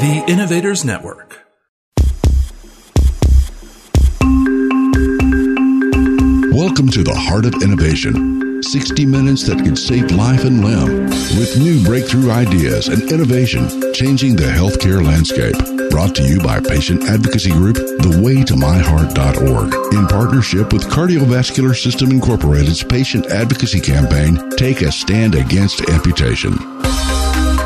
The Innovators Network. Welcome to the Heart of Innovation. 60 minutes that could save life and limb with new breakthrough ideas and innovation changing the healthcare landscape. Brought to you by patient advocacy group thewaytomyheart.org in partnership with Cardiovascular System Incorporated's patient advocacy campaign Take a Stand Against Amputation.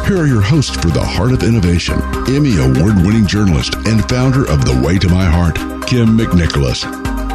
Here are your hosts for the Heart of Innovation, Emmy Award winning journalist and founder of The Way to My Heart, Kym McNicholas,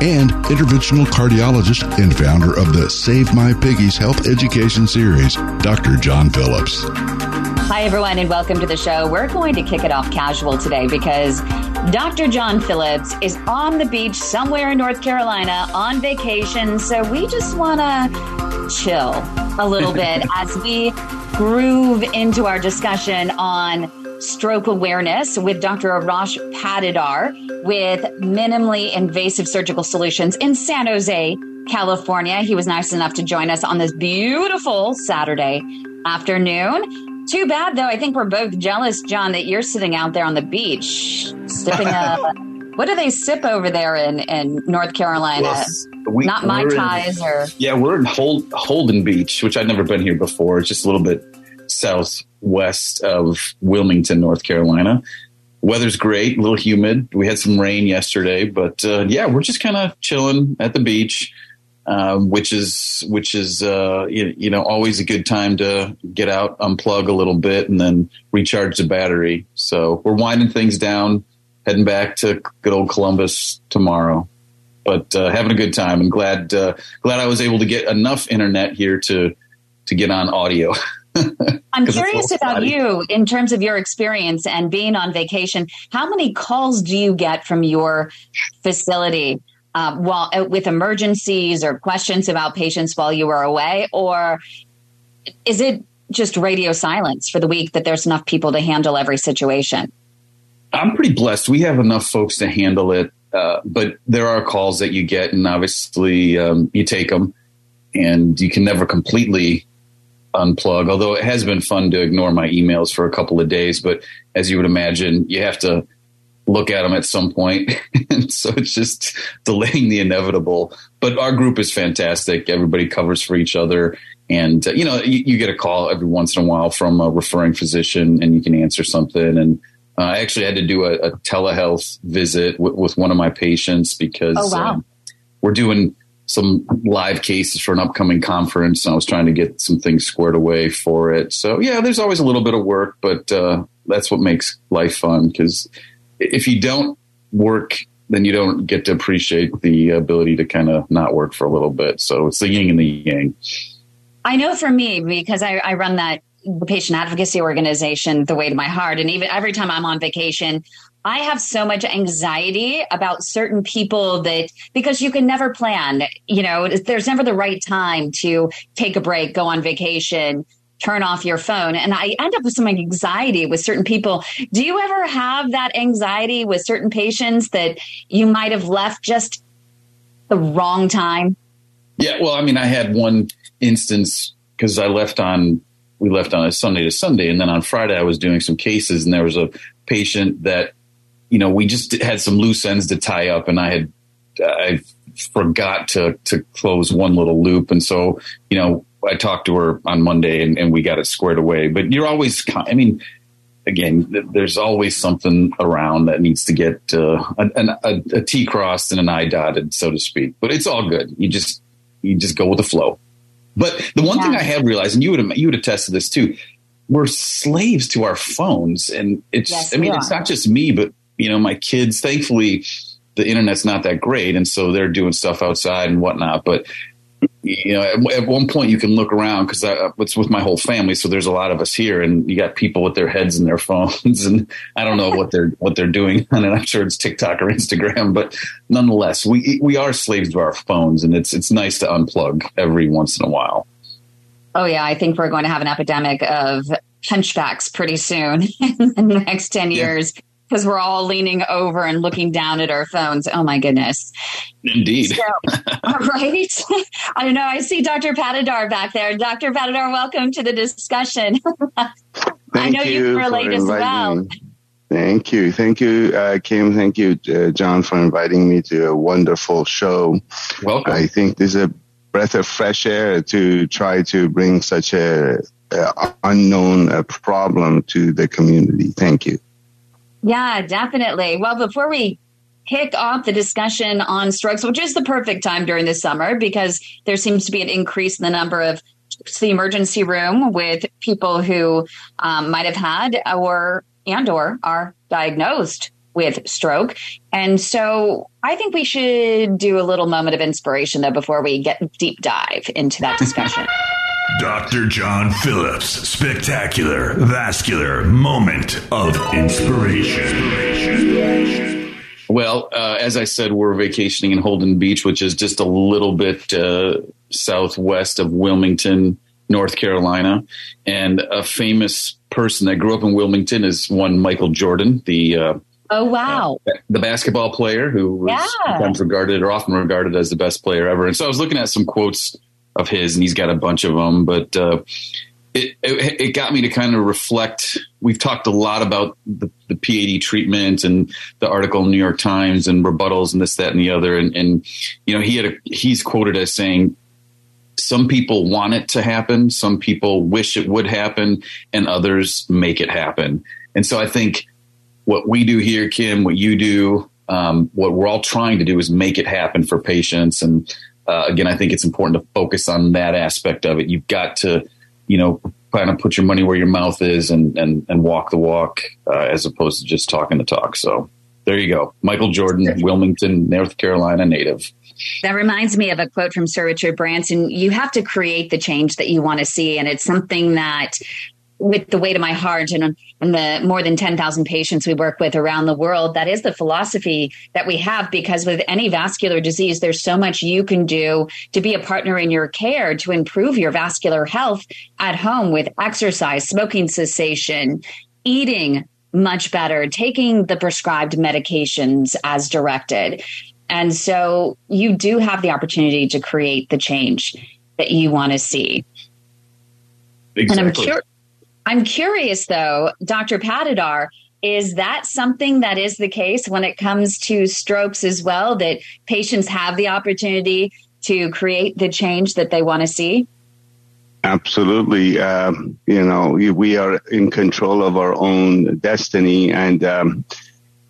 and interventional cardiologist and founder of the Save My Piggies Health Education Series, Dr. John Phillips. Hi, everyone, and welcome to the show. We're going to kick it off casual today because Dr. John Phillips is on the beach somewhere in North Carolina on vacation. So we just want to chill a little bit as we groove into our discussion on stroke awareness with Dr. Arash Padidar with minimally invasive surgical solutions in San Jose, California. He was nice enough to join us on this beautiful Saturday afternoon. Too bad though, I think we're both jealous, John, that you're sitting out there on the beach sipping a what do they sip over there in, in North Carolina? Well, we, Not Mai Tais or yeah, we're in Hold, Holden Beach, which I've never been here before. It's just a little bit southwest of Wilmington, North Carolina. Weather's great, a little humid. We had some rain yesterday, but uh, yeah, we're just kind of chilling at the beach, um, which is which is uh, you, you, know always a good time to get out, unplug a little bit, and then recharge the battery. So we're winding things down, heading back to good old Columbus tomorrow but uh, having a good time and glad uh, glad I was able to get enough internet here to to get on audio. I'm curious about you in terms of your experience and being on vacation. How many calls do you get from your facility uh, while uh, with emergencies or questions about patients while you were away, or is it just radio silence for the week that there's enough people to handle every situation? I'm pretty blessed. We have enough folks to handle it. Uh, but there are calls that you get, and obviously um, you take them, and you can never completely unplug. Although it has been fun to ignore my emails for a couple of days, but as you would imagine, you have to look at them at some point, and so it's just delaying the inevitable. But our group is fantastic. Everybody covers for each other, and uh, you know you, you, get a call every once in a while from a referring physician, and you can answer something and uh, I actually had to do a, a telehealth visit w- with one of my patients because oh, wow. um, we're doing some live cases for an upcoming conference, and I was trying to get some things squared away for it. So yeah, there's always a little bit of work, but uh, that's what makes life fun. Because if you don't work, then you don't get to appreciate the ability to kind of not work for a little bit. So it's the yin and the yang. I know for me because I, I run that the patient advocacy organization the way to my heart. And even every time i'm on vacation i have so much anxiety about certain people that because you can never plan you know there's never the right time to take a break go on vacation turn off your phone. And i end up with some anxiety with certain people. Do you ever have that anxiety with certain patients that you might have left just the wrong time? Yeah well i mean i had one instance because i left on we left on a Sunday to Sunday. And then on Friday, I was doing some cases, and there was a patient that, you know, we just had some loose ends to tie up, and I had, I forgot to to close one little loop, and so, you know, I talked to her on Monday, and, and we got it squared away. But you're always, I mean. Again, there's always something around that needs to get uh, a, a, a T crossed and an I dotted, so to speak. But it's all good. You just you just go with the flow. But the one yeah. thing I have realized, and you would you would attest to this too, we're slaves to our phones, and it's yes, I mean it's not just me, but you know my kids. Thankfully, the internet's not that great, and so they're doing stuff outside and whatnot. But you know, at, at, one point you can look around because uh, it's with my whole family. So there's a lot of us here, and you got people with their heads in their phones, and I don't know what they're what they're doing. And I'm sure it's TikTok or Instagram, but nonetheless, we we are slaves to our phones, and it's it's nice to unplug every once in a while. Oh yeah, I think we're going to have an epidemic of hunchbacks pretty soon in the next ten years. Yeah because we're all leaning over and looking down at our phones. Oh my goodness. Indeed. So, right? I don't know. I see Dr. Padidar back there. Dr. Padidar, welcome to the discussion. I know you, you relate as well. Me. Thank you. Thank you, uh, Kym. Thank you, uh, John, for inviting me to a wonderful show. Welcome. I think this is a breath of fresh air to try to bring such a, a unknown uh, problem to the community. Thank you. Yeah, definitely. Well, before we kick off the discussion on strokes, which is the perfect time during the summer because there seems to be an increase in the number of to the emergency room with people who um, might have had or and or are diagnosed with stroke. And so I think we should do a little moment of inspiration though before we get deep dive into that discussion. Dr. John Phillips, spectacular vascular moment of inspiration. Well, uh, as I said, we're vacationing in Holden Beach, which is just a little bit uh, southwest of Wilmington, North Carolina. And a famous person that grew up in Wilmington is one Michael Jordan, the uh, Oh wow! Uh, the basketball player who was yeah. sometimes regarded or often regarded as the best player ever. And so I was looking at some quotes of his, and he's got a bunch of them. But uh, it, it, it got me to kind of reflect. We've talked a lot about the, the PAD treatment and the article in the New York Times and rebuttals and this, that, and the other. And, and you know, he had a, he's quoted as saying, "Some people want it to happen, some people wish it would happen, and others make it happen." And so I think what we do here, Kym, what you do, um, what we're all trying to do is make it happen for patients and uh, again, I think it's important to focus on that aspect of it. You've got to, you know, kind of put your money where your mouth is and and, and walk the walk uh, as opposed to just talking the talk. So there you go, Michael Jordan, Wilmington, North Carolina native. That reminds me of a quote from Sir Richard Branson. You have to create the change that you want to see. And it's something that with the Way to My Heart and, and the more than 10,000 patients we work with around the world, that is the philosophy that we have because with any vascular disease, there's so much you can do to be a partner in your care to improve your vascular health at home with exercise, smoking cessation, eating much better, taking the prescribed medications as directed. And so you do have the opportunity to create the change that you want to see. Exactly. And I'm curious. I'm curious though, Dr. Padidar, is that something that is the case when it comes to strokes as well, that patients have the opportunity to create the change that they want to see? Absolutely. Um, you know, we are in control of our own destiny. And um,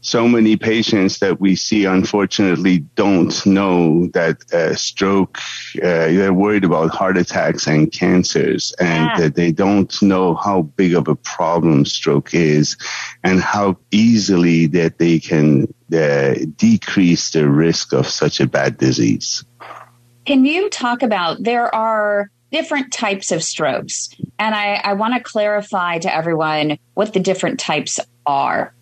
so many patients that we see, unfortunately, don't know that uh, stroke, uh, they're worried about heart attacks and cancers, and yeah. they don't know how big of a problem stroke is and how easily that they can uh, decrease the risk of such a bad disease. Can you talk about there are different types of strokes, and I, I want to clarify to everyone what the different types are.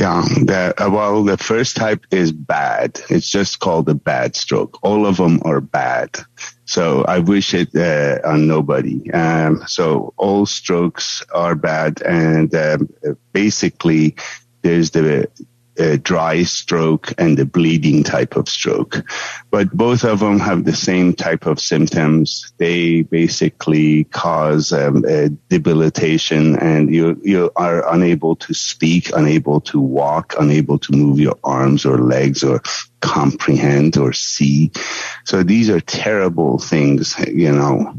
Yeah, uh, well, the first type is bad. It's just called a bad stroke. All of them are bad. So I wish it uh, on nobody. Um, so all strokes are bad, and um, basically, there's the a dry stroke and a bleeding type of stroke. But both of them have the same type of symptoms. They basically cause um, debilitation and you, you are unable to speak, unable to walk, unable to move your arms or legs or comprehend or see. So these are terrible things, you know.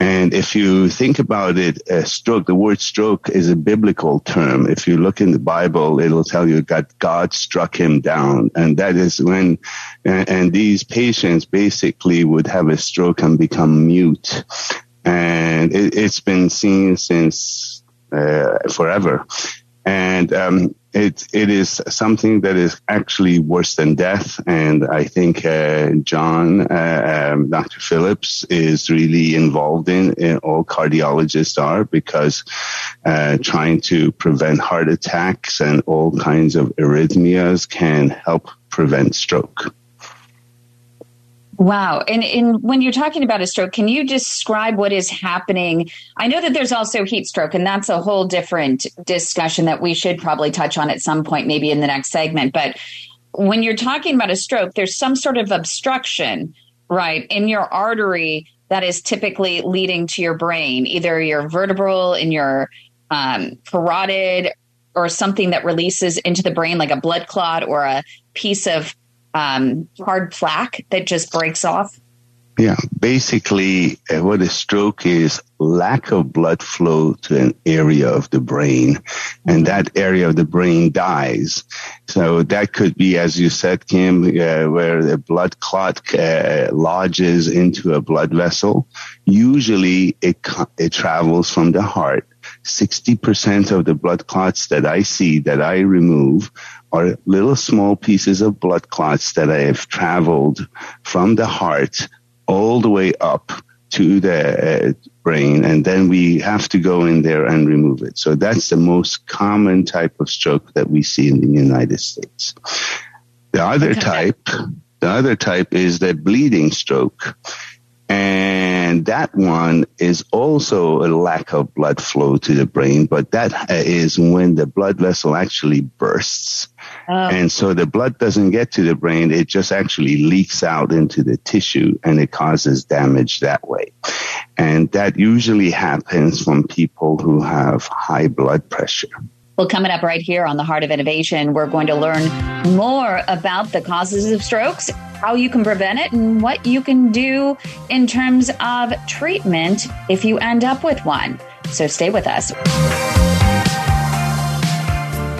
And if you think about it, a stroke, the word stroke is a biblical term. If you look in the Bible, it'll tell you that God struck him down. And that is when, and these patients basically would have a stroke and become mute. And it, has been seen since uh, forever. And um, it it is something that is actually worse than death. And I think uh, John, uh, um, Dr. Phillips, is really involved in, in all cardiologists are because uh, trying to prevent heart attacks and all kinds of arrhythmias can help prevent stroke. Wow. And, and when you're talking about a stroke, can you describe what is happening? I know that there's also heat stroke, and that's a whole different discussion that we should probably touch on at some point, maybe in the next segment. But when you're talking about a stroke, there's some sort of obstruction, right, in your artery that is typically leading to your brain, either your vertebral in your um, carotid or something that releases into the brain, like a blood clot or a piece of um, hard plaque that just breaks off? Yeah, basically, uh, what a stroke is lack of blood flow to an area of the brain, and that area of the brain dies. So that could be, as you said, Kym, uh, where the blood clot uh, lodges into a blood vessel. Usually, it it travels from the heart. Sixty percent of the blood clots that I see that I remove are little small pieces of blood clots that have traveled from the heart all the way up to the uh, brain, and then we have to go in there and remove it. So that's the most common type of stroke that we see in the United States. The other okay. type, the other type is the bleeding stroke. And that one is also a lack of blood flow to the brain, but that is when the blood vessel actually bursts. Oh. And so the blood doesn't get to the brain. It just actually leaks out into the tissue and it causes damage that way. And that usually happens from people who have high blood pressure. Well, coming up right here on the Heart of Innovation, we're going to learn more about the causes of strokes, how you can prevent it, and what you can do in terms of treatment if you end up with one. So stay with us.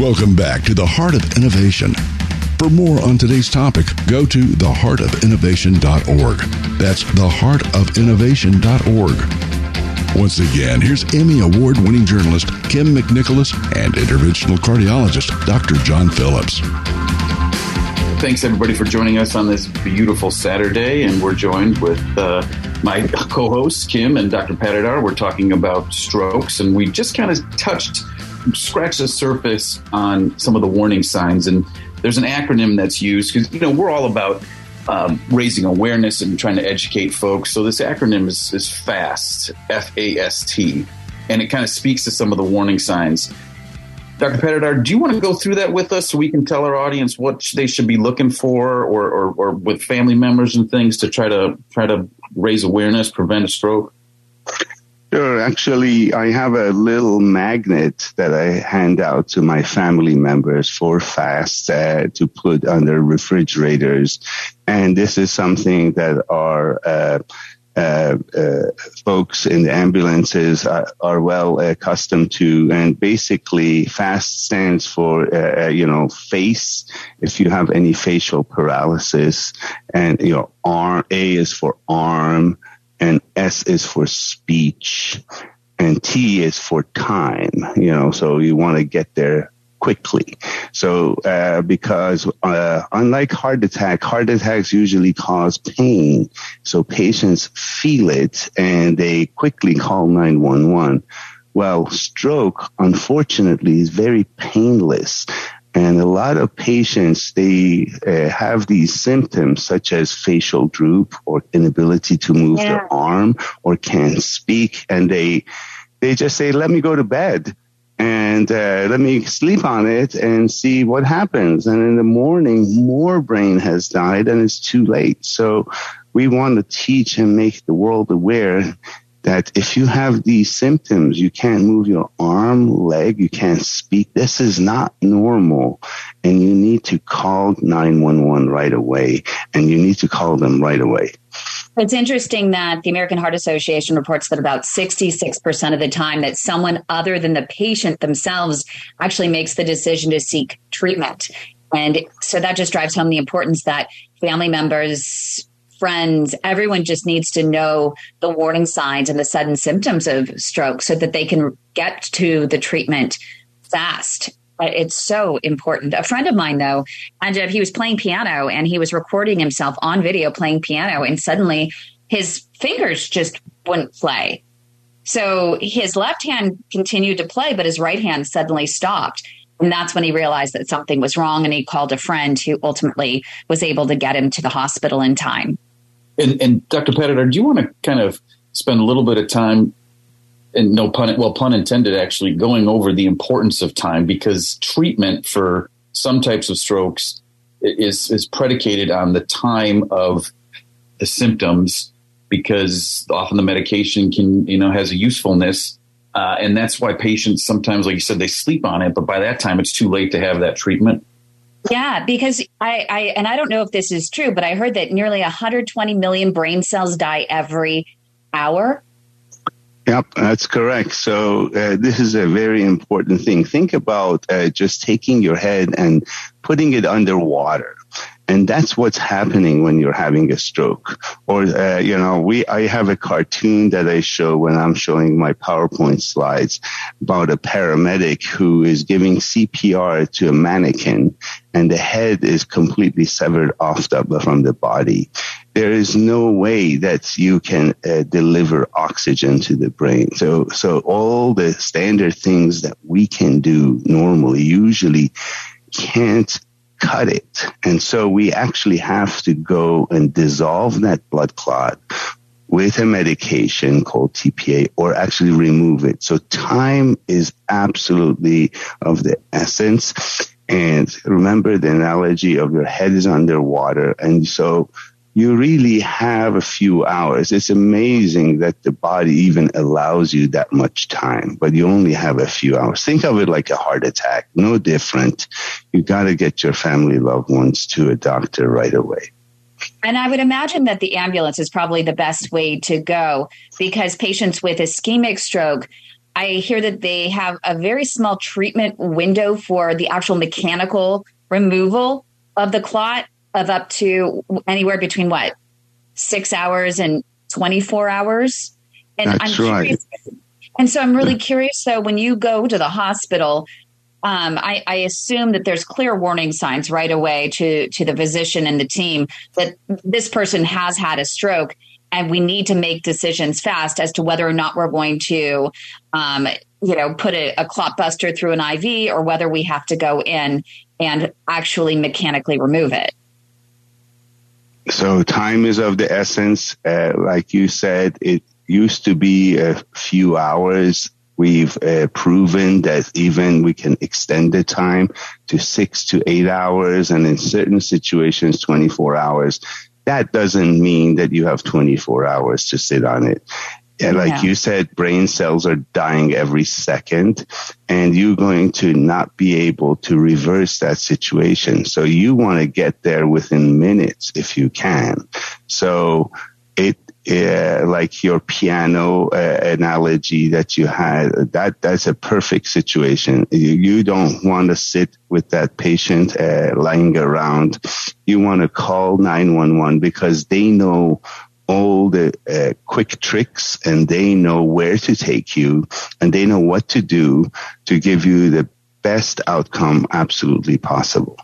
Welcome back to the Heart of Innovation. For more on today's topic, go to theheartofinnovation.org. That's theheartofinnovation.org. Once again, here's Emmy Award winning journalist Kym McNicholas and interventional cardiologist Dr. John Phillips. Thanks, everybody, for joining us on this beautiful Saturday. And we're joined with uh, my co hosts, Kym and Dr. Padidar. We're talking about strokes, and we just kind of touched scratch the surface on some of the warning signs. And there's an acronym that's used because, you know, we're all about um, raising awareness and trying to educate folks. So this acronym is, is FAST, F A S T, and it kind of speaks to some of the warning signs. Dr. Padidar, do you want to go through that with us so we can tell our audience what they should be looking for or, or, or with family members and things to try to try to raise awareness, prevent a stroke? Sure. Actually, I have a little magnet that I hand out to my family members for fast uh, to put under refrigerators. And this is something that our uh, uh, uh, folks in the ambulances are, are, well accustomed to. And basically, FAST stands for, uh, uh, you know, face. If you have any facial paralysis, and you know, arm A is for arm and S is for speech and T is for time, you know, so you want to get there quickly. So, uh, because, uh, unlike heart attack, heart attacks usually cause pain. So patients feel it and they quickly call 911. Well, stroke, unfortunately, is very painless. And a lot of patients, they uh, have these symptoms such as facial droop or inability to move yeah. their arm or can't speak. And they, they just say, let me go to bed and uh, let me sleep on it and see what happens. And in the morning, more brain has died and it's too late. So we want to teach and make the world aware that if you have these symptoms, you can't move your arm, leg, you can't speak. This is not normal. And you need to call 911 right away. And you need to call them right away. It's interesting that the American Heart Association reports that about 66% of the time that someone other than the patient themselves actually makes the decision to seek treatment. And so that just drives home the importance that family members, friends, everyone just needs to know the warning signs and the sudden symptoms of stroke so that they can get to the treatment fast But it's so important. A friend of mine, though, up, he was playing piano and he was recording himself on video playing piano, and suddenly his fingers just wouldn't play. So his left hand continued to play, but his right hand suddenly stopped. And that's when he realized that something was wrong and he called a friend who ultimately was able to get him to the hospital in time. And, and Dr. Padidar, do you want to kind of spend a little bit of time and no pun well pun intended actually going over the importance of time because treatment for some types of strokes is is predicated on the time of the symptoms because often the medication can you know has a usefulness uh, and that's why patients sometimes like you said they sleep on it but by that time it's too late to have that treatment yeah, because I, I and I don't know if this is true, but I heard that nearly 120 million brain cells die every hour. Yep, that's correct. So uh, this is a very important thing. Think about uh, just taking your head and putting it underwater. And that's what's happening when you're having a stroke. Or, uh, you know, we, I have a cartoon that I show when I'm showing my PowerPoint slides about a paramedic who is giving CPR to a mannequin and the head is completely severed off the, from the body. There is no way that you can uh, deliver oxygen to the brain. So, so all the standard things that we can do normally usually can't cut it. And so we actually have to go and dissolve that blood clot with a medication called TPA or actually remove it. So time is absolutely of the essence. And remember the analogy of your head is underwater. And so you really have a few hours. It's amazing that the body even allows you that much time, but you only have a few hours. Think of it like a heart attack, no different. You got to get your family loved ones to a doctor right away. And I would imagine that the ambulance is probably the best way to go because patients with ischemic stroke, I hear that they have a very small treatment window for the actual mechanical removal of the clot of up to anywhere between what six hours and 24 hours. And That's I'm right. Curious, and so I'm really curious. So when you go to the hospital, um, I, I, assume that there's clear warning signs right away to to the physician and the team that this person has had a stroke, and we need to make decisions fast as to whether or not we're going to, um, you know, put a, a clot buster through an IV or whether we have to go in and actually mechanically remove it. So time is of the essence. Uh, like you said, it used to be a few hours. We've uh, proven that even we can extend the time to six to eight hours and in certain situations, 24 hours. That doesn't mean that you have 24 hours to sit on it. And like yeah. you said, brain cells are dying every second and you're going to not be able to reverse that situation. So you want to get there within minutes if you can. So it, like your piano uh, analogy that you had, that that's a perfect situation. You, you don't want to sit with that patient uh, lying around. You want to call 911 because they know all the uh, quick tricks and they know where to take you and they know what to do to give you the best outcome absolutely possible.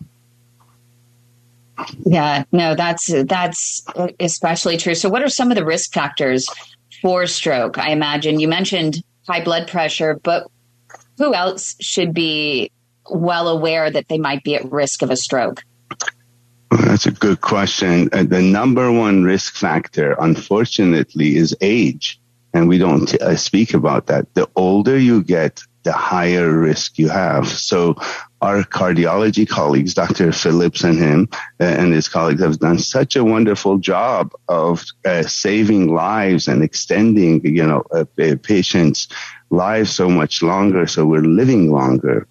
Yeah, no, that's that's especially true. So what are some of the risk factors for stroke? I imagine you mentioned high blood pressure, but who else should be well aware that they might be at risk of a stroke? That's a good question. Uh, the number one risk factor, unfortunately, is age. And we don't uh, speak about that. The older you get, the higher risk you have. So our cardiology colleagues, Dr. Phillips and him uh, and his colleagues have done such a wonderful job of uh, saving lives and extending, you know, patients' lives so much longer. So we're living longer.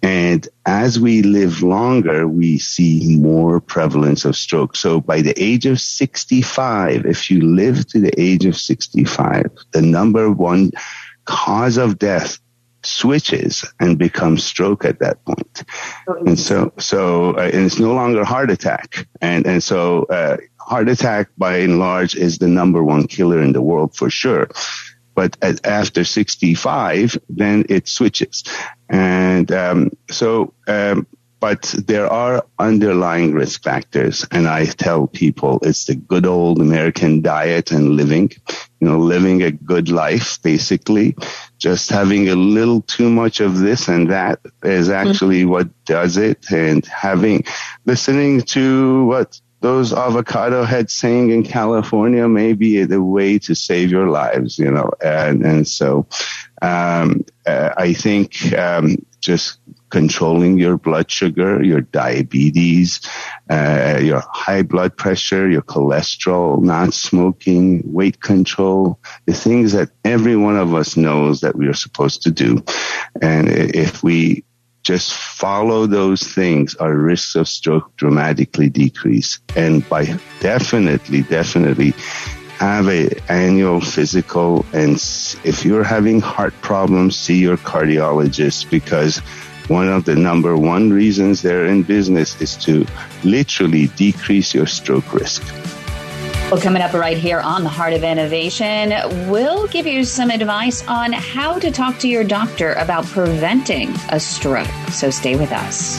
And as we live longer, we see more prevalence of stroke. So by the age of 65, if you live to the age of 65, the number one cause of death switches and becomes stroke at that point. And so, so, uh, and it's no longer heart attack. And, and so, uh, heart attack by and large is the number one killer in the world for sure. But at, after 65, then it switches. And um, so, um, but there are underlying risk factors. And I tell people it's the good old American diet and living, you know, living a good life, basically. Just having a little too much of this and that is actually mm-hmm. what does it. And having, listening to what those avocado heads saying in California may be the way to save your lives, you know. And, and so, um, uh, I think, um, just controlling your blood sugar, your diabetes, uh, your high blood pressure, your cholesterol, not smoking, weight control, the things that every one of us knows that we are supposed to do. And if we just follow those things, our risks of stroke dramatically decrease. And by definitely, definitely have a annual physical. And if you're having heart problems, see your cardiologist because one of the number one reasons they're in business is to literally decrease your stroke risk. Well, coming up right here on the Heart of Innovation, we'll give you some advice on how to talk to your doctor about preventing a stroke. So stay with us.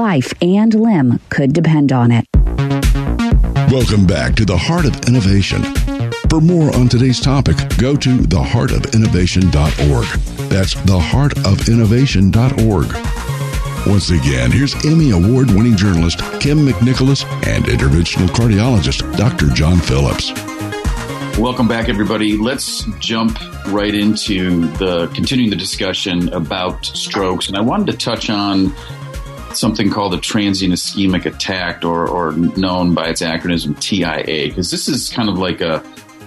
life and limb could depend on it. Welcome back to the Heart of Innovation. For more on today's topic, go to theheartofinnovation.org. That's theheartofinnovation.org. Once again, here's Emmy Award winning journalist Kym McNicholas and interventional cardiologist Dr. John Phillips. Welcome back, everybody. Let's jump right into the continuing the discussion about strokes. And I wanted to touch on something called a transient ischemic attack, or, or known by its acronym TIA, because this is kind of like a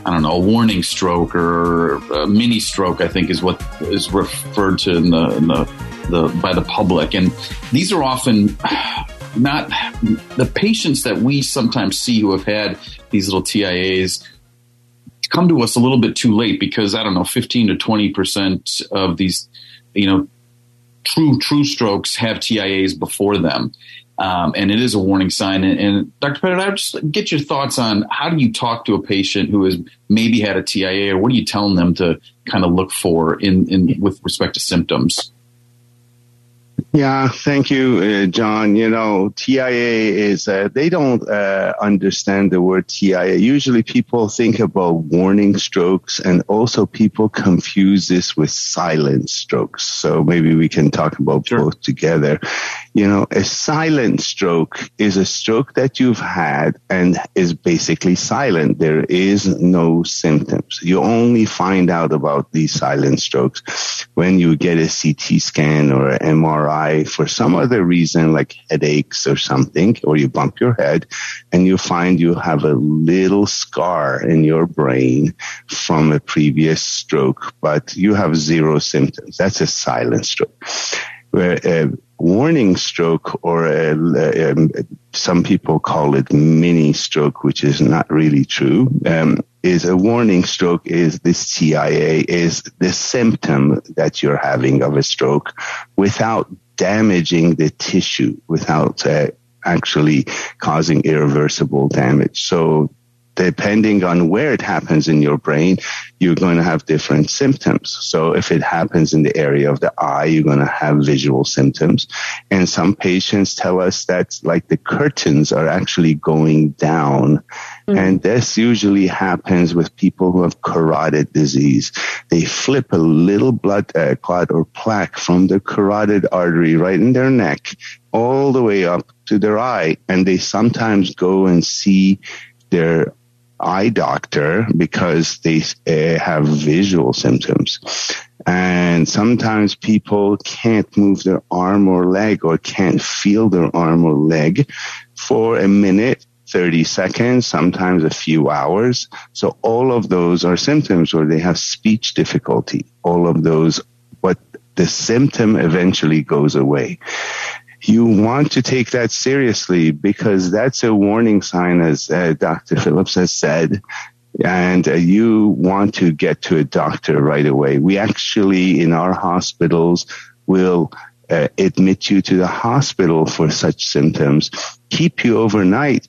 I don't know, a warning stroke or a mini stroke, I think is what is referred to in the, in the, the by the public. And these are often not the patients that we sometimes see who have had these little TIAs come to us a little bit too late because I don't know, 15 to 20% of these, you know, true true strokes have TIAs before them. Um, and it is a warning sign. And, and Dr. Pettit, I would just get your thoughts on how do you talk to a patient who has maybe had a TIA, or what are you telling them to kind of look for in, in with respect to symptoms? Yeah, thank you, uh, John. You know, TIA is, uh, they don't uh, understand the word TIA. Usually people think about warning strokes and also people confuse this with silent strokes. So maybe we can talk about sure. both together. You know, a silent stroke is a stroke that you've had and is basically silent. There is no symptoms. You only find out about these silent strokes when you get a CT scan or an MRI for some other reason, like headaches or something, or you bump your head and you find you have a little scar in your brain from a previous stroke, but you have zero symptoms. That's a silent stroke. Where a warning stroke or a, some people call it mini stroke, which is not really true. Um, is a warning stroke is this TIA is the symptom that you're having of a stroke without damaging the tissue, without uh, actually causing irreversible damage. So depending on where it happens in your brain, you're going to have different symptoms. So if it happens in the area of the eye, you're going to have visual symptoms. And some patients tell us that like the curtains are actually going down. Mm-hmm. And this usually happens with people who have carotid disease. They flip a little blood uh, clot or plaque from the carotid artery right in their neck all the way up to their eye. And they sometimes go and see their eye doctor because they uh, have visual symptoms. And sometimes people can't move their arm or leg or can't feel their arm or leg for a minute 30 seconds, sometimes a few hours. So all of those are symptoms where they have speech difficulty. All of those, but the symptom eventually goes away you want to take that seriously because that's a warning sign, as uh, Dr. Phillips has said. And uh, you want to get to a doctor right away. We actually, in our hospitals, will uh, admit you to the hospital for such symptoms, keep you overnight,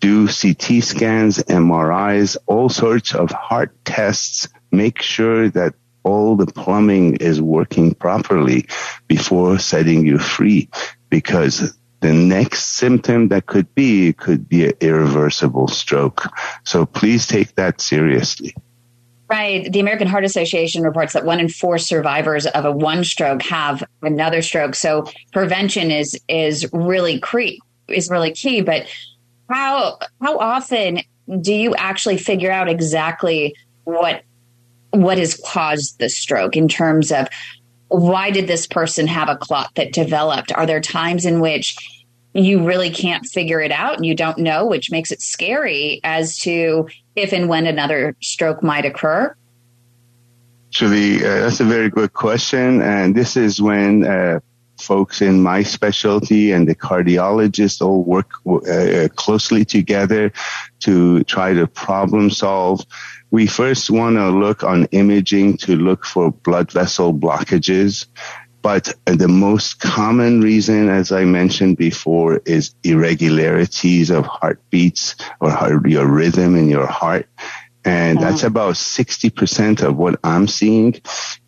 do CT scans, MRIs, all sorts of heart tests, make sure that all the plumbing is working properly before setting you free because the next symptom that could be could be an irreversible stroke. So please take that seriously. Right. The American Heart Association reports that one in four survivors of a one stroke have another stroke. So prevention is is really key is really key. But how how often do you actually figure out exactly what what has caused the stroke in terms of why did this person have a clot that developed? Are there times in which you really can't figure it out and you don't know, which makes it scary as to if and when another stroke might occur? Actually, uh, that's a very good question. And this is when uh, folks in my specialty and the cardiologists all work uh, closely together to try to problem solve we first want to look on imaging to look for blood vessel blockages. But the most common reason, as I mentioned before, is irregularities of heartbeats or your rhythm in your heart. And that's about 60% of what I'm seeing.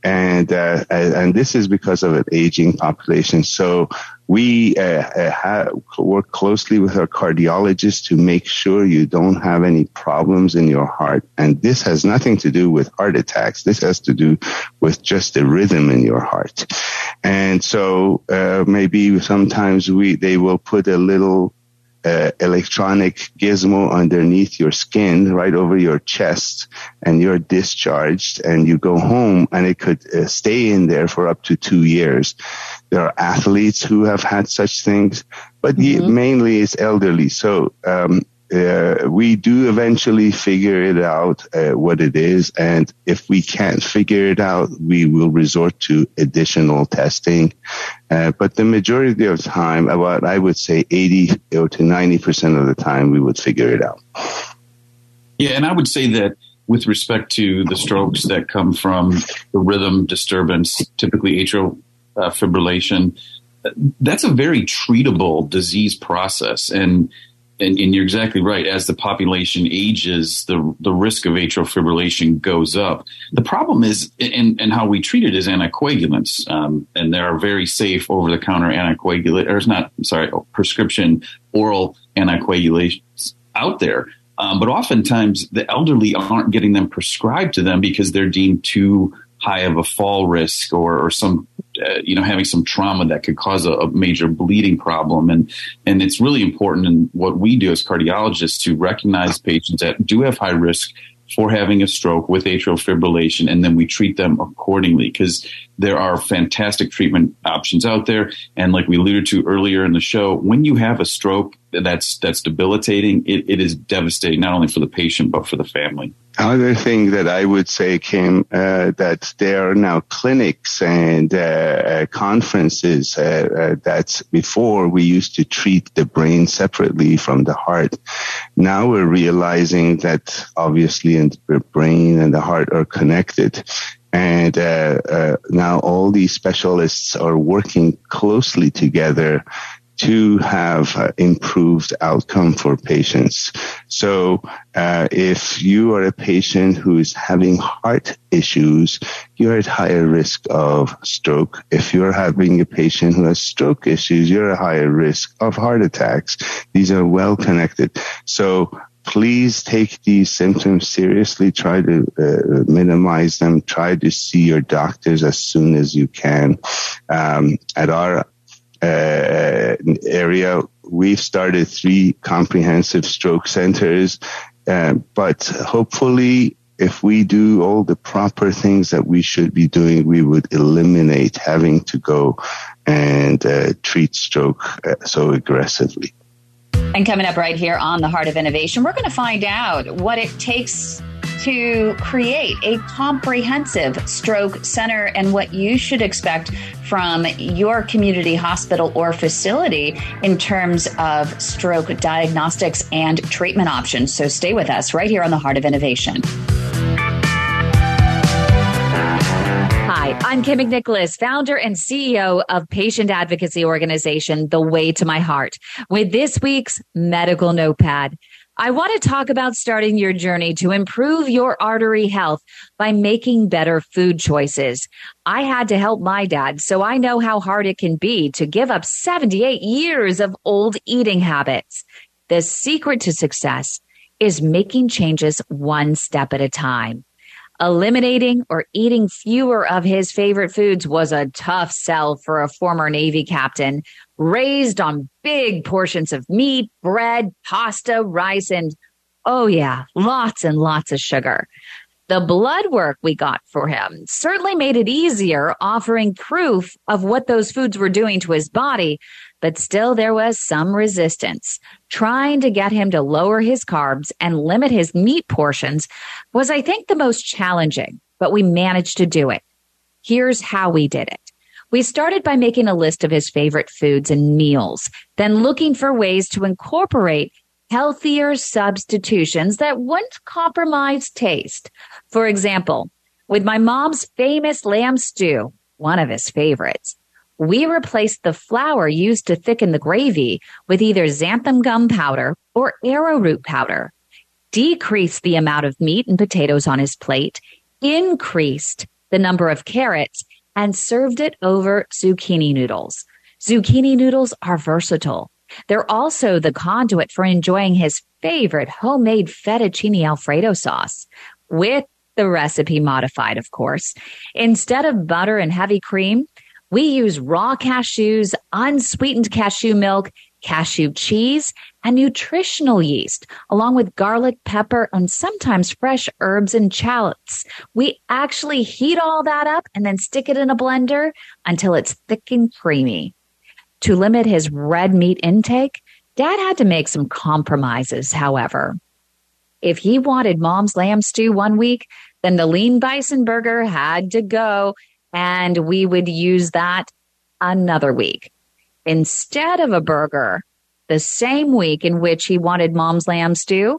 And, uh, and this is because of an aging population. So we uh, uh, have, work closely with our cardiologists to make sure you don't have any problems in your heart. And this has nothing to do with heart attacks. This has to do with just the rhythm in your heart. And so uh, maybe sometimes we they will put a little uh, electronic gizmo underneath your skin, right over your chest, and you're discharged and you go home and it could uh, stay in there for up to two years. There are athletes who have had such things, but mm-hmm. mainly it's elderly. So, um, uh, we do eventually figure it out uh, what it is. And if we can't figure it out, we will resort to additional testing. Uh, but the majority of the time, about I would say 80 to 90% of the time, we would figure it out. Yeah, and I would say that with respect to the strokes that come from the rhythm disturbance, typically atrial uh, fibrillation, that's a very treatable disease process. And and, and, you're exactly right. As the population ages, the the risk of atrial fibrillation goes up. The problem is, and, and how we treat it is anticoagulants, um, and there are very safe over the counter anticoagulant, or it's not sorry, prescription oral anticoagulations out there. Um, but oftentimes, the elderly aren't getting them prescribed to them because they're deemed too high of a fall risk or, or some uh, you know having some trauma that could cause a, a, major bleeding problem and and it's really important in what we do as cardiologists to recognize patients that do have high risk for having a stroke with atrial fibrillation, and then we treat them accordingly because there are fantastic treatment options out there. And like we alluded to earlier in the show, when you have a stroke that's that's debilitating, it, it is devastating not only for the patient but for the family. Other thing that I would say, Kym, uh, that there are now clinics and uh, uh, conferences uh, uh, that before we used to treat the brain separately from the heart. Now we're realizing that obviously the brain and the heart are connected. And uh, now all these specialists are working closely together to have improved outcome for patients. So, uh, if you are a patient who is having heart issues, you're at higher risk of stroke. If you're having a patient who has stroke issues, you're at higher risk of heart attacks. These are well connected. So, please take these symptoms seriously. Try to uh, minimize them. Try to see your doctors as soon as you can. Um, at our uh, area. We've started three comprehensive stroke centers, uh, but hopefully if we do all the proper things that we should be doing, we would eliminate having to go and uh, treat stroke uh, so aggressively. And coming up right here on the Heart of Innovation, we're going to find out what it takes to create a comprehensive stroke center and what you should expect from your community hospital or facility in terms of stroke diagnostics and treatment options. So stay with us right here on the Heart of Innovation. Hi, I'm Kym McNicholas, founder and CEO of patient advocacy organization, The Way to My Heart, with this week's medical notepad. I want to talk about starting your journey to improve your artery health by making better food choices. I had to help my dad, so I know how hard it can be to give up 78 years of old eating habits. The secret to success is making changes one step at a time. Eliminating or eating fewer of his favorite foods was a tough sell for a former Navy captain raised on big portions of meat, bread, pasta, rice, and oh, yeah, lots and lots of sugar. The blood work we got for him certainly made it easier, offering proof of what those foods were doing to his body, but still there was some resistance. Trying to get him to lower his carbs and limit his meat portions was, I think, the most challenging, but we managed to do it. Here's how we did it. We started by making a list of his favorite foods and meals, then looking for ways to incorporate healthier substitutions that wouldn't compromise taste. For example, with my mom's famous lamb stew, one of his favorites, we replaced the flour used to thicken the gravy with either xanthan gum powder or arrowroot powder, decreased the amount of meat and potatoes on his plate, increased the number of carrots, and served it over zucchini noodles. Zucchini noodles are versatile. They're also the conduit for enjoying his favorite homemade fettuccine alfredo sauce with the recipe modified, of course. Instead of butter and heavy cream, we use raw cashews, unsweetened cashew milk, cashew cheese, and nutritional yeast, along with garlic, pepper, and sometimes fresh herbs and shallots. We actually heat all that up and then stick it in a blender until it's thick and creamy. To limit his red meat intake, Dad had to make some compromises, however. If he wanted mom's lamb stew one week, then the lean bison burger had to go, and we would use that another week. Instead of a burger, the same week in which he wanted mom's lamb stew,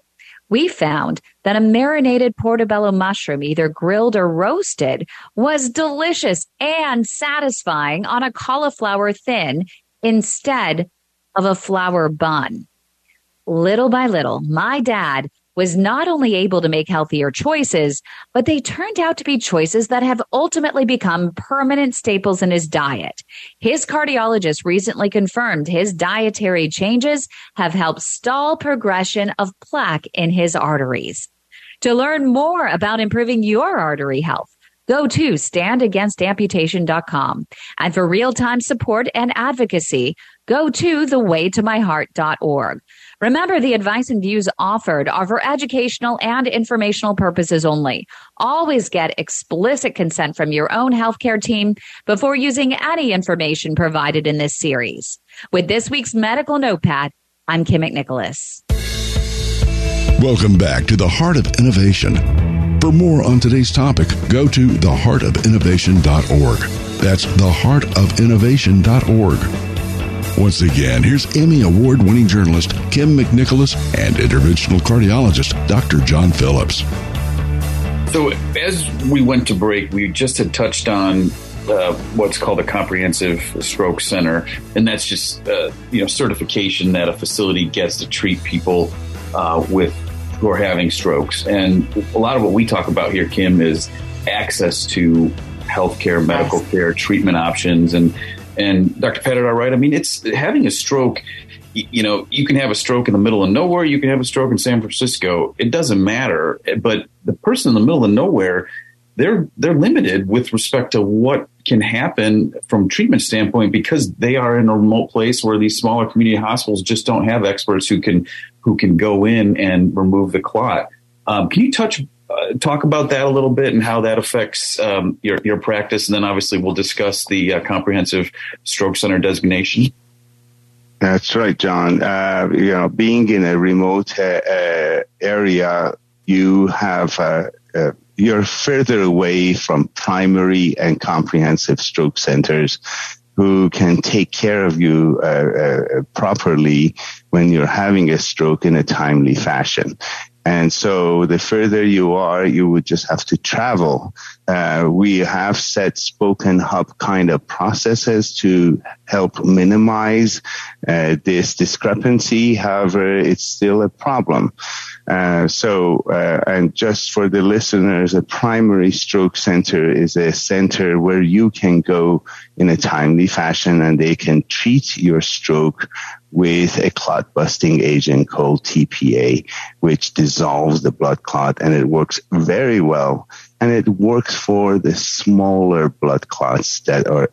we found that a marinated portobello mushroom, either grilled or roasted, was delicious and satisfying on a cauliflower thin instead of a flour bun. little by little, my dad was not only able to make healthier choices, but they turned out to be choices that have ultimately become permanent staples in his diet. His cardiologist recently confirmed his dietary changes have helped stall progression of plaque in his arteries. To learn more about improving your artery health, Go to standagainstamputation.com. And for real-time support and advocacy, go to thewaytomyheart.org. Remember, the advice and views offered are for educational and informational purposes only. Always get explicit consent from your own healthcare team before using any information provided in this series. With this week's medical notepad, I'm Kym McNicholas. Welcome back to the Heart of Innovation. For more on today's topic, go to theheartofinnovation.org. That's theheartofinnovation.org. Once again, here's Emmy Award winning journalist Kym McNicholas and interventional cardiologist Dr. John Phillips. So, as we went to break, we just had touched on uh, what's called a comprehensive stroke center, and that's just uh, you know certification that a facility gets to treat people uh, with who are having strokes. And a lot of what we talk about here, Kym, is access to healthcare, medical care, treatment options, and and Dr. Padidar, all right. I mean, it's having a stroke. You know, you can have a stroke in the middle of nowhere. You can have a stroke in San Francisco. It doesn't matter. But the person in the middle of nowhere, they're they're limited with respect to what can happen from treatment standpoint because they are in a remote place where these smaller community hospitals just don't have experts who can who can go in and remove the clot. Um, can you touch uh, talk about that a little bit and how that affects um, your your practice, and then obviously we'll discuss the uh, comprehensive stroke center designation. That's right, John. Uh, you know, being in a remote uh, uh, area, you have you're further away from primary and comprehensive stroke centers who can take care of you uh, uh, properly when you're having a stroke in a timely fashion. And so the further you are, you would just have to travel. Uh, we have set spoken hub kind of processes to help minimize uh, this discrepancy. However, it's still a problem. Uh, so, uh, and just for the listeners, a primary stroke center is a center where you can go in a timely fashion and they can treat your stroke with a clot busting agent called TPA, which dissolves the blood clot and it works very well. And it works for the smaller blood clots that are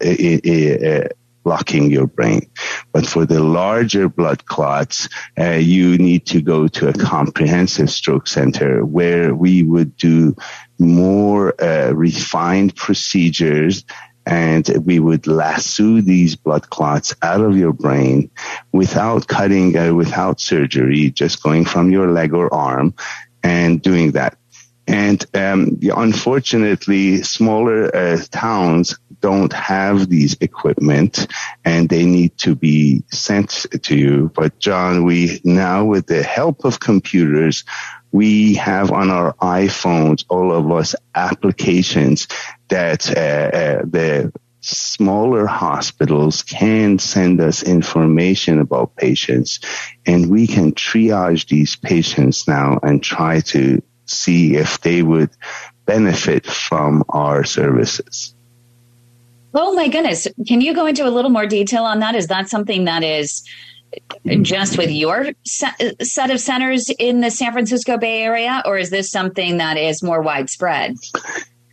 blocking your brain. But for the larger blood clots, uh, you need to go to a comprehensive stroke center where we would do more uh, refined procedures and we would lasso these blood clots out of your brain without cutting, uh, without surgery, just going from your leg or arm and doing that. And um, unfortunately, smaller uh, towns don't have these equipment and they need to be sent to you. But John, we now with the help of computers, we have on our iPhones, all of us applications that uh, uh, the smaller hospitals can send us information about patients and we can triage these patients now and try to see if they would benefit from our services. Oh my goodness. Can you go into a little more detail on that? Is that something that is just with your set of centers in the San Francisco Bay Area, or is this something that is more widespread?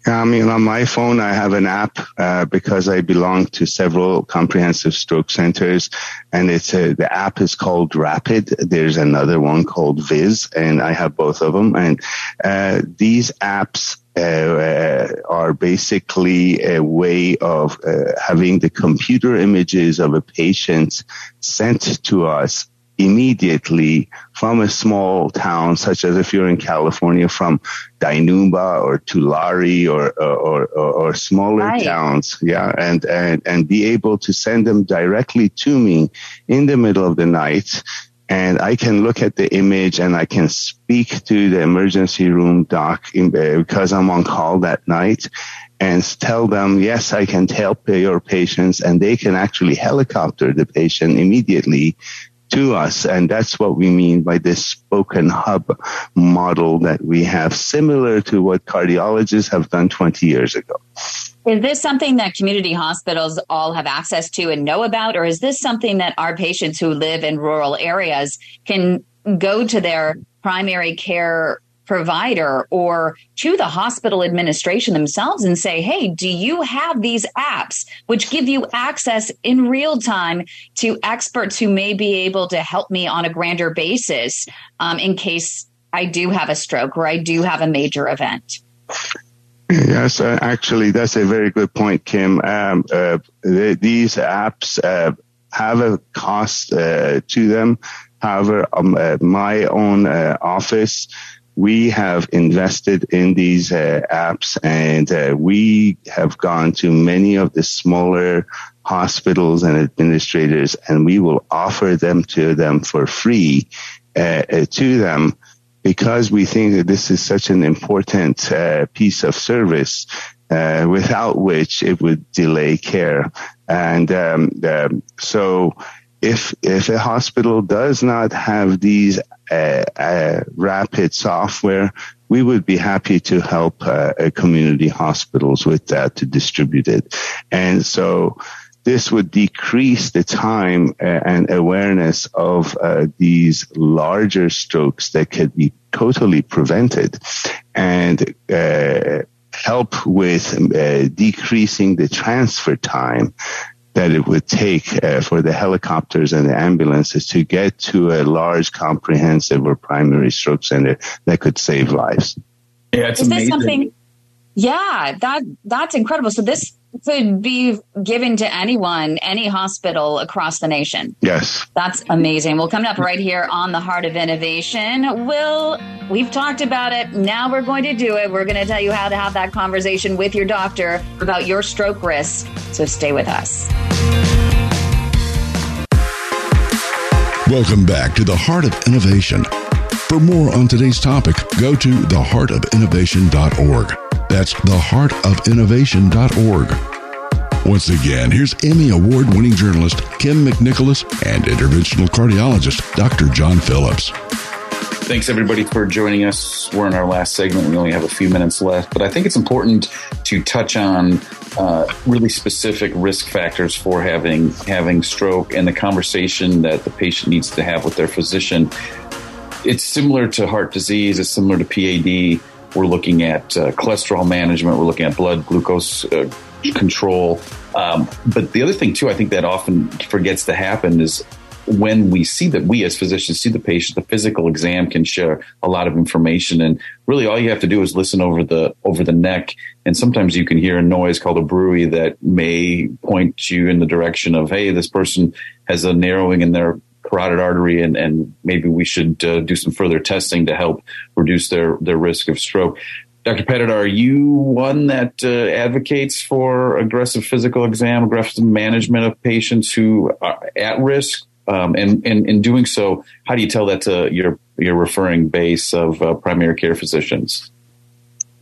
I mean, on my phone, I have an app uh, because I belong to several comprehensive stroke centers, and it's a, the app is called Rapid. There's another one called Viz, and I have both of them. And uh, these apps uh, uh are basically a way of uh, having the computer images of a patient sent to us immediately from a small town, such as if you're in California, from Dinuba or Tulare or or, or, or smaller right. towns, yeah, and, and and be able to send them directly to me in the middle of the night. And I can look at the image and I can speak to the emergency room doc in, uh, because I'm on call that night and tell them, yes, I can help your patients and they can actually helicopter the patient immediately to us. And that's what we mean by this spoken hub model that we have, similar to what cardiologists have done 20 years ago. Is this something that community hospitals all have access to and know about, or is this something that our patients who live in rural areas can go to their primary care provider or to the hospital administration themselves and say, Hey, do you have these apps which give you access in real time to experts who may be able to help me on a grander basis um, in case I do have a stroke or I do have a major event? Yes, uh, actually, that's a very good point, Kym. Um, uh, these apps uh, have a cost uh, to them. However, um, uh, my own office, we have invested in these apps and we have gone to many of the smaller hospitals and administrators and we will offer them to them for free to them because we think that this is such an important uh, piece of service, uh, without which it would delay care. And um, um, so, if if a hospital does not have these uh, uh rapid software, we would be happy to help uh, community hospitals with that to distribute it. And so this would decrease the time uh, and awareness of uh, these larger strokes that could be totally prevented and uh, help with decreasing the transfer time that it would take uh, for the helicopters and the ambulances to get to a large comprehensive or primary stroke center that could save lives. Yeah, it's Is amazing. this something? Yeah, that that's incredible. So this could be given to anyone, any hospital across the nation. Yes. That's amazing. Well, coming up right here on the Heart of Innovation, Will, we've talked about it. Now we're going to do it. We're going to tell you how to have that conversation with your doctor about your stroke risk. So stay with us. Welcome back to the Heart of Innovation. For more on today's topic, go to theheartofinnovation.org. That's theheartofinnovation.org. Once again, here's Emmy Award winning journalist Kym McNicholas and interventional cardiologist Dr. John Phillips. Thanks everybody for joining us. We're in our last segment. We only have a few minutes left, but I think it's important to touch on uh, really specific risk factors for having having stroke and the conversation that the patient needs to have with their physician. It's similar to heart disease. It's similar to PAD we're looking at uh, cholesterol management. We're looking at blood glucose uh, control. Um, but the other thing, too, I think that often forgets to happen is when we see that we as physicians see the patient, the physical exam can share a lot of information. And really all you have to do is listen over the, over the neck. And sometimes you can hear a noise called a bruit that may point you in the direction of, Hey, this person has a narrowing in their carotid artery, and, and maybe we should uh, do some further testing to help reduce their, their risk of stroke. Dr. Padidar, are you one that uh, advocates for aggressive physical exam, aggressive management of patients who are at risk? Um, and, in doing so, how do you tell that to your your referring base of uh, primary care physicians?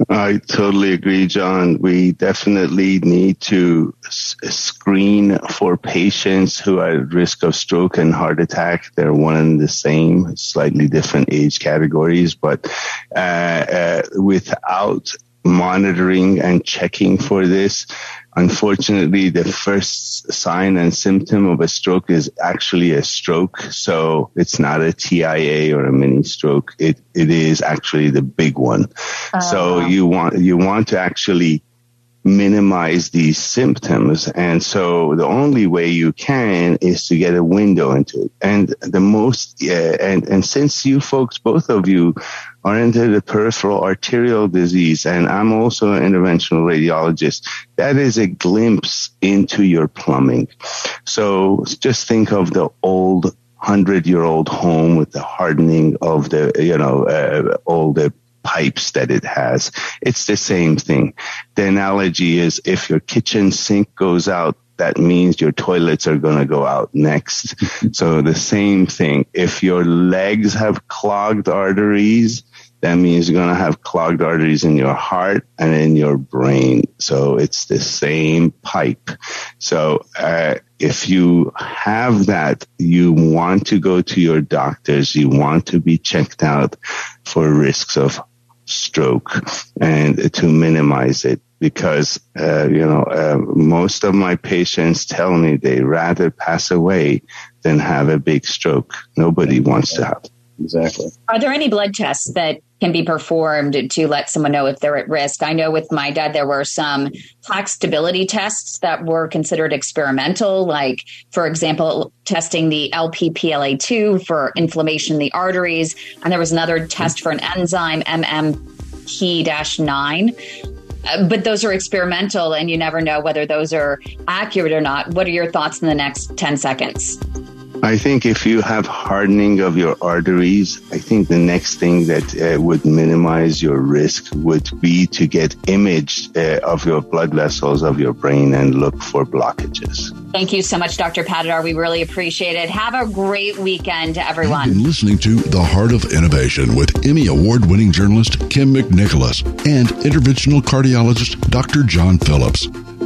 I totally agree, John. We definitely need to s- screen for patients who are at risk of stroke and heart attack. They're one and the same, slightly different age categories, but uh, uh, without monitoring and checking for this, Unfortunately, the first sign and symptom of a stroke is actually a stroke. So it's not a TIA or a mini stroke. It, it is actually the big one. Uh, so you want, you want to actually minimize these symptoms. And so the only way you can is to get a window into it. And the most, uh, and, and since you folks, both of you are into the peripheral arterial disease, and I'm also an interventional radiologist, that is a glimpse into your plumbing. So just think of the old hundred year old home with the hardening of the, you know, uh, all the pipes that it has. It's the same thing. The analogy is if your kitchen sink goes out that means your toilets are going to go out next. so the same thing. If your legs have clogged arteries, that means you're going to have clogged arteries in your heart and in your brain. So it's the same pipe. So uh, if you have that, you want to go to your doctors. You want to be checked out for risks of stroke and to minimize it because uh, you know uh, most of my patients tell me they rather pass away than have a big stroke. Nobody wants to have. Exactly. Are there any blood tests that can be performed to let someone know if they're at risk? I know with my dad, there were some plaque stability tests that were considered experimental, like, for example, testing the Lp-PLA2 for inflammation in the arteries. And there was another test for an enzyme, MMP 9. Uh, but those are experimental, and you never know whether those are accurate or not. What are your thoughts in the next 10 seconds? I think if you have hardening of your arteries, I think the next thing that uh, would minimize your risk would be to get image uh, of your blood vessels of your brain and look for blockages. Thank you so much, Dr. Padidar. We really appreciate it. Have a great weekend, everyone. You've been listening to The Heart of Innovation with Emmy Award winning journalist Kym McNicholas and interventional cardiologist Dr. John Phillips.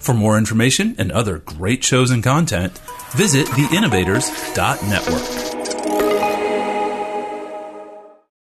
For more information and other great shows and content, visit theinnovators.network.